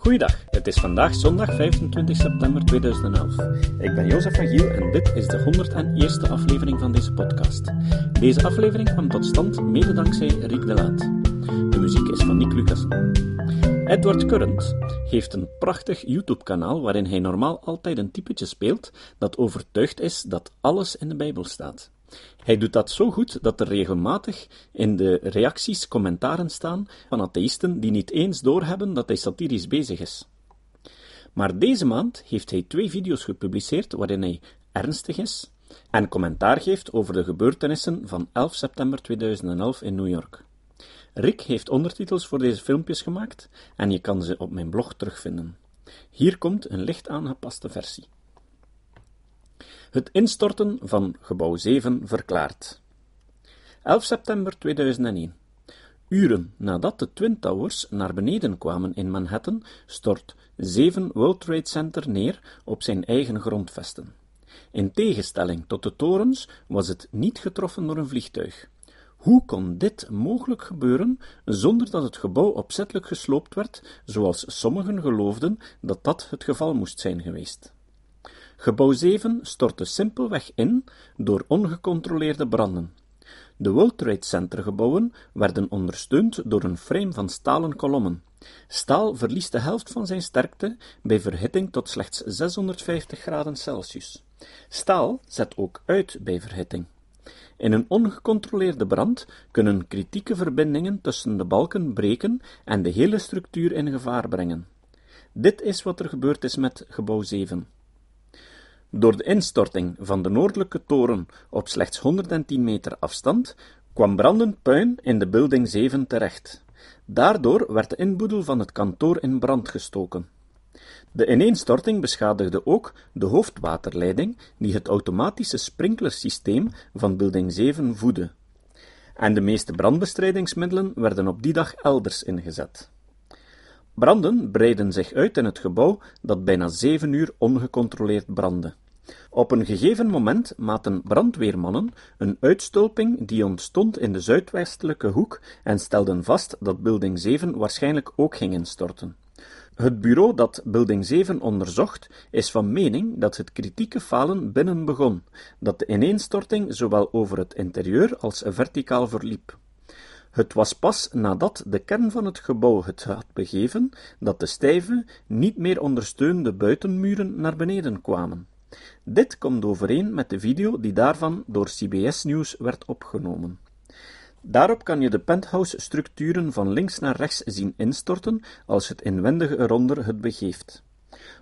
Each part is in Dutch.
Goeiedag, het is vandaag zondag 25 september 2011. Ik ben Jozef van Giel en dit is de 101ste aflevering van deze podcast. Deze aflevering kwam tot stand mede dankzij Riek de Laat. De muziek is van Nick Lucas. Edward Current heeft een prachtig YouTube-kanaal waarin hij normaal altijd een typetje speelt dat overtuigd is dat alles in de Bijbel staat. Hij doet dat zo goed dat er regelmatig in de reacties commentaren staan van atheïsten die niet eens doorhebben dat hij satirisch bezig is. Maar deze maand heeft hij twee video's gepubliceerd waarin hij ernstig is en commentaar geeft over de gebeurtenissen van 11 september 2011 in New York. Rick heeft ondertitels voor deze filmpjes gemaakt en je kan ze op mijn blog terugvinden. Hier komt een licht aangepaste versie. Het instorten van gebouw 7 verklaard. 11 september 2001. Uren nadat de Twin Towers naar beneden kwamen in Manhattan, stort 7 World Trade Center neer op zijn eigen grondvesten. In tegenstelling tot de torens was het niet getroffen door een vliegtuig. Hoe kon dit mogelijk gebeuren zonder dat het gebouw opzettelijk gesloopt werd, zoals sommigen geloofden dat dat het geval moest zijn geweest? Gebouw 7 stortte simpelweg in door ongecontroleerde branden. De World Trade Center gebouwen werden ondersteund door een frame van stalen kolommen. Staal verliest de helft van zijn sterkte bij verhitting tot slechts 650 graden Celsius. Staal zet ook uit bij verhitting. In een ongecontroleerde brand kunnen kritieke verbindingen tussen de balken breken en de hele structuur in gevaar brengen. Dit is wat er gebeurd is met gebouw 7. Door de instorting van de noordelijke toren op slechts 110 meter afstand kwam brandend puin in de building 7 terecht. Daardoor werd de inboedel van het kantoor in brand gestoken. De ineenstorting beschadigde ook de hoofdwaterleiding die het automatische sprinklersysteem van building 7 voedde. En de meeste brandbestrijdingsmiddelen werden op die dag elders ingezet. Branden breiden zich uit in het gebouw dat bijna zeven uur ongecontroleerd brandde. Op een gegeven moment maten brandweermannen een uitstulping die ontstond in de zuidwestelijke hoek en stelden vast dat building 7 waarschijnlijk ook ging instorten. Het bureau dat building 7 onderzocht is van mening dat het kritieke falen binnen begon, dat de ineenstorting zowel over het interieur als verticaal verliep. Het was pas nadat de kern van het gebouw het had begeven, dat de stijve, niet meer ondersteunde buitenmuren naar beneden kwamen. Dit komt overeen met de video die daarvan door CBS News werd opgenomen. Daarop kan je de penthouse-structuren van links naar rechts zien instorten als het inwendige eronder het begeeft.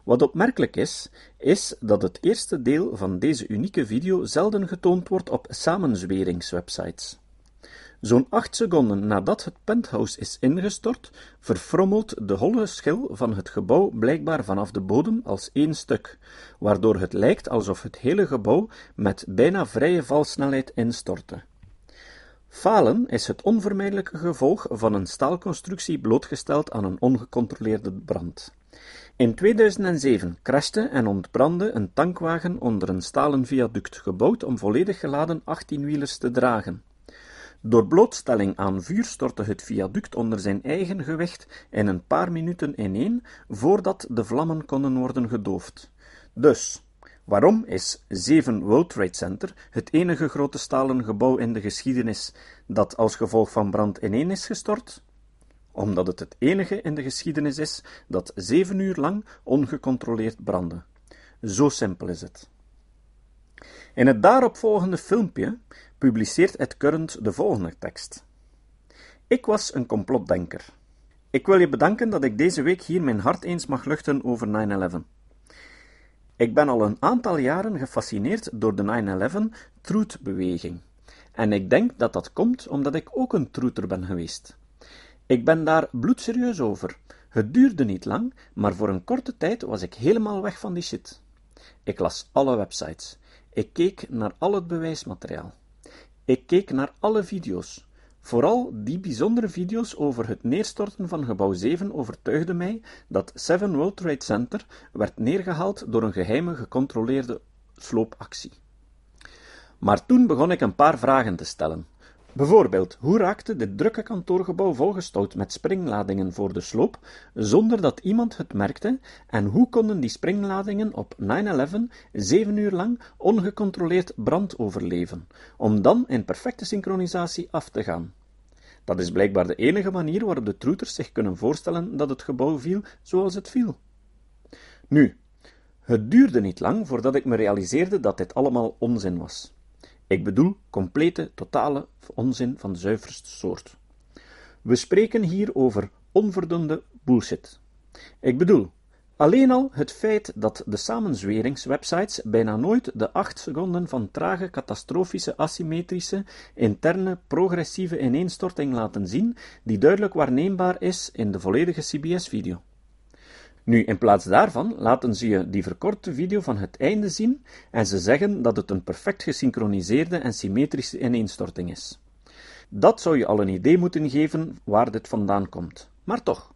Wat opmerkelijk is, is dat het eerste deel van deze unieke video zelden getoond wordt op samenzweringswebsites. Zo'n acht seconden nadat het penthouse is ingestort, verfrommelt de holle schil van het gebouw blijkbaar vanaf de bodem als één stuk, waardoor het lijkt alsof het hele gebouw met bijna vrije valsnelheid instortte. Falen is het onvermijdelijke gevolg van een staalconstructie blootgesteld aan een ongecontroleerde brand. In 2007 crashte en ontbrandde een tankwagen onder een stalen viaduct, gebouwd om volledig geladen 18-wielers te dragen. Door blootstelling aan vuur stortte het viaduct onder zijn eigen gewicht in een paar minuten ineen, voordat de vlammen konden worden gedoofd. Dus, waarom is 7 World Trade Center het enige grote stalen gebouw in de geschiedenis dat als gevolg van brand ineen is gestort? Omdat het het enige in de geschiedenis is dat zeven uur lang ongecontroleerd brandde. Zo simpel is het. In het daaropvolgende filmpje publiceert Ed Current de volgende tekst. Ik was een complotdenker. Ik wil je bedanken dat ik deze week hier mijn hart eens mag luchten over 9-11. Ik ben al een aantal jaren gefascineerd door de 9-11 truth-beweging. En ik denk dat dat komt omdat ik ook een truther ben geweest. Ik ben daar bloedserieus over. Het duurde niet lang, maar voor een korte tijd was ik helemaal weg van die shit. Ik las alle websites. Ik keek naar al het bewijsmateriaal. Ik keek naar alle video's. Vooral die bijzondere video's over het neerstorten van gebouw 7 overtuigden mij dat 7 World Trade Center werd neergehaald door een geheime gecontroleerde sloopactie. Maar toen begon ik een paar vragen te stellen. Bijvoorbeeld, hoe raakte dit drukke kantoorgebouw volgestouwd met springladingen voor de sloop, zonder dat iemand het merkte, en hoe konden die springladingen op 9-11 zeven uur lang ongecontroleerd brand overleven, om dan in perfecte synchronisatie af te gaan? Dat is blijkbaar de enige manier waarop de troeters zich kunnen voorstellen dat het gebouw viel zoals het viel. Nu, het duurde niet lang voordat ik me realiseerde dat dit allemaal onzin was. Ik bedoel complete, totale onzin van de zuiverste soort. We spreken hier over onverdunde bullshit. Ik bedoel, alleen al het feit dat de samenzweringswebsites bijna nooit de acht seconden van trage, catastrofische, asymmetrische, interne, progressieve ineenstorting laten zien, die duidelijk waarneembaar is in de volledige CBS-video. Nu, in plaats daarvan laten ze je die verkorte video van het einde zien en ze zeggen dat het een perfect gesynchroniseerde en symmetrische ineenstorting is. Dat zou je al een idee moeten geven waar dit vandaan komt. Maar toch.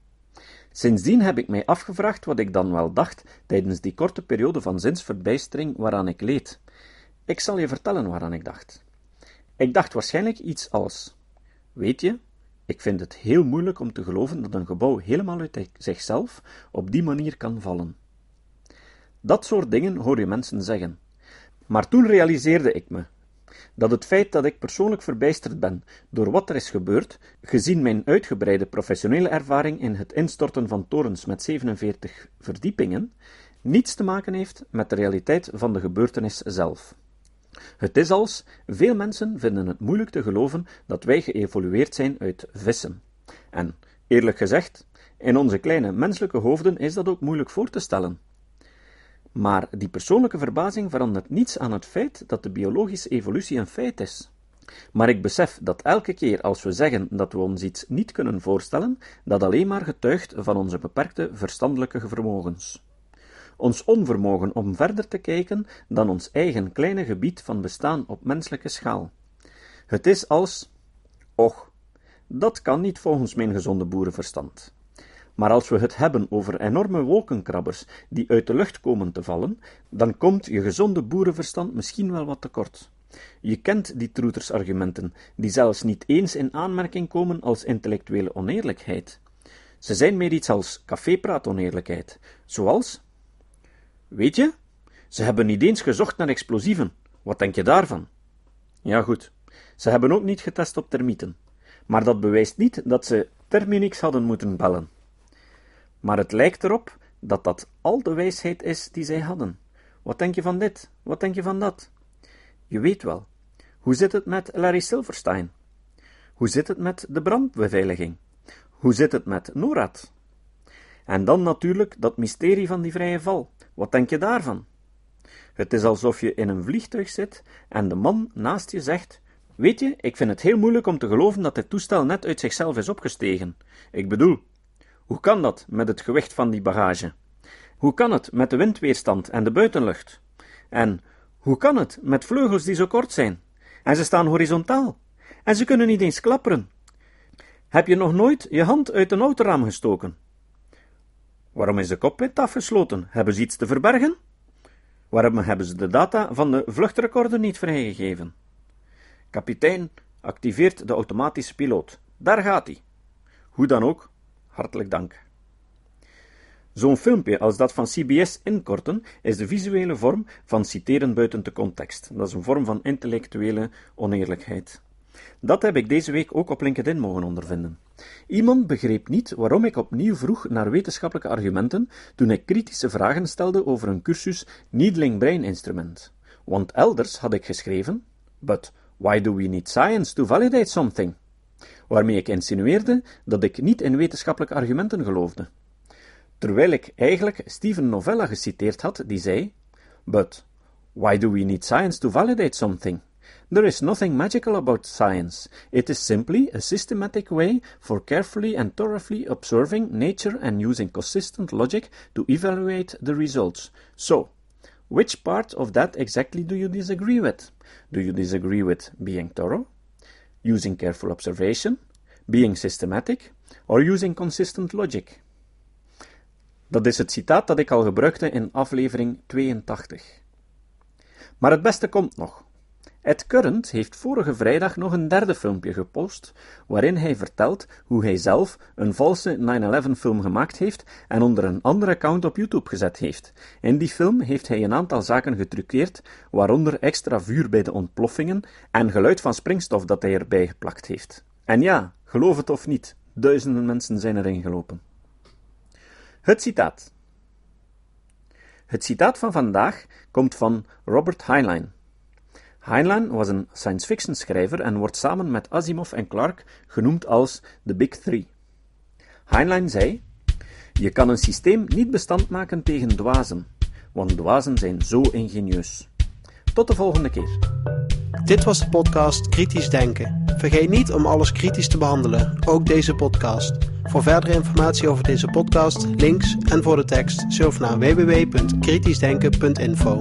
Sindsdien heb ik mij afgevraagd wat ik dan wel dacht tijdens die korte periode van zinsverbijstering waaraan ik leed. Ik zal je vertellen waaraan ik dacht. Ik dacht waarschijnlijk iets als: Weet je, ik vind het heel moeilijk om te geloven dat een gebouw helemaal uit zichzelf op die manier kan vallen. Dat soort dingen hoor je mensen zeggen. Maar toen realiseerde ik me dat het feit dat ik persoonlijk verbijsterd ben door wat er is gebeurd, gezien mijn uitgebreide professionele ervaring in het instorten van torens met 47 verdiepingen, niets te maken heeft met de realiteit van de gebeurtenis zelf. Het is als, veel mensen vinden het moeilijk te geloven dat wij geëvolueerd zijn uit vissen. En, eerlijk gezegd, in onze kleine menselijke hoofden is dat ook moeilijk voor te stellen. Maar die persoonlijke verbazing verandert niets aan het feit dat de biologische evolutie een feit is. Maar ik besef dat elke keer als we zeggen dat we ons iets niet kunnen voorstellen, dat alleen maar getuigt van onze beperkte verstandelijke vermogens ons onvermogen om verder te kijken dan ons eigen kleine gebied van bestaan op menselijke schaal. Het is als, och, dat kan niet volgens mijn gezonde boerenverstand. Maar als we het hebben over enorme wolkenkrabbers die uit de lucht komen te vallen, dan komt je gezonde boerenverstand misschien wel wat tekort. Je kent die troetersargumenten, die zelfs niet eens in aanmerking komen als intellectuele oneerlijkheid. Ze zijn meer iets als cafépraat-oneerlijkheid, zoals Weet je, ze hebben niet eens gezocht naar explosieven. Wat denk je daarvan? Ja, goed. Ze hebben ook niet getest op termieten. Maar dat bewijst niet dat ze Terminix hadden moeten bellen. Maar het lijkt erop dat dat al de wijsheid is die zij hadden. Wat denk je van dit? Wat denk je van dat? Je weet wel. Hoe zit het met Larry Silverstein? Hoe zit het met de brandbeveiliging? Hoe zit het met NORAD? En dan natuurlijk dat mysterie van die vrije val. Wat denk je daarvan? Het is alsof je in een vliegtuig zit en de man naast je zegt: Weet je, ik vind het heel moeilijk om te geloven dat dit toestel net uit zichzelf is opgestegen. Ik bedoel, hoe kan dat met het gewicht van die bagage? Hoe kan het met de windweerstand en de buitenlucht? En hoe kan het met vleugels die zo kort zijn? En ze staan horizontaal. En ze kunnen niet eens klapperen. Heb je nog nooit je hand uit een autoraam gestoken? Waarom is de cockpit afgesloten? Hebben ze iets te verbergen? Waarom hebben ze de data van de vluchtrecorder niet vrijgegeven? Kapitein, activeert de automatische piloot. Daar gaat hij. Hoe dan ook, hartelijk dank. Zo'n filmpje als dat van CBS inkorten is de visuele vorm van citeren buiten de context. Dat is een vorm van intellectuele oneerlijkheid. Dat heb ik deze week ook op LinkedIn mogen ondervinden. Iemand begreep niet waarom ik opnieuw vroeg naar wetenschappelijke argumenten toen ik kritische vragen stelde over een cursus Needling Brain Instrument. Want elders had ik geschreven: But why do we need science to validate something? Waarmee ik insinueerde dat ik niet in wetenschappelijke argumenten geloofde. Terwijl ik eigenlijk Steven Novella geciteerd had, die zei: But why do we need science to validate something? There is nothing magical about science. It is simply a systematic way for carefully and thoroughly observing nature and using consistent logic to evaluate the results. So, which part of that exactly do you disagree with? Do you disagree with being thorough, using careful observation, being systematic, or using consistent logic? Dat is het citaat dat ik al gebruikte in aflevering 82. Maar het beste komt nog. Ed Current heeft vorige vrijdag nog een derde filmpje gepost, waarin hij vertelt hoe hij zelf een valse 9-11 film gemaakt heeft en onder een andere account op YouTube gezet heeft. In die film heeft hij een aantal zaken getruckeerd, waaronder extra vuur bij de ontploffingen en geluid van springstof dat hij erbij geplakt heeft. En ja, geloof het of niet, duizenden mensen zijn erin gelopen. Het citaat. Het citaat van vandaag komt van Robert Heinlein. Heinlein was een science fiction schrijver en wordt samen met Asimov en Clarke genoemd als The Big Three. Heinlein zei: Je kan een systeem niet bestand maken tegen dwazen, want dwazen zijn zo ingenieus. Tot de volgende keer. Dit was de podcast Kritisch Denken. Vergeet niet om alles kritisch te behandelen, ook deze podcast. Voor verdere informatie over deze podcast, links en voor de tekst, surf naar www.kritischdenken.info.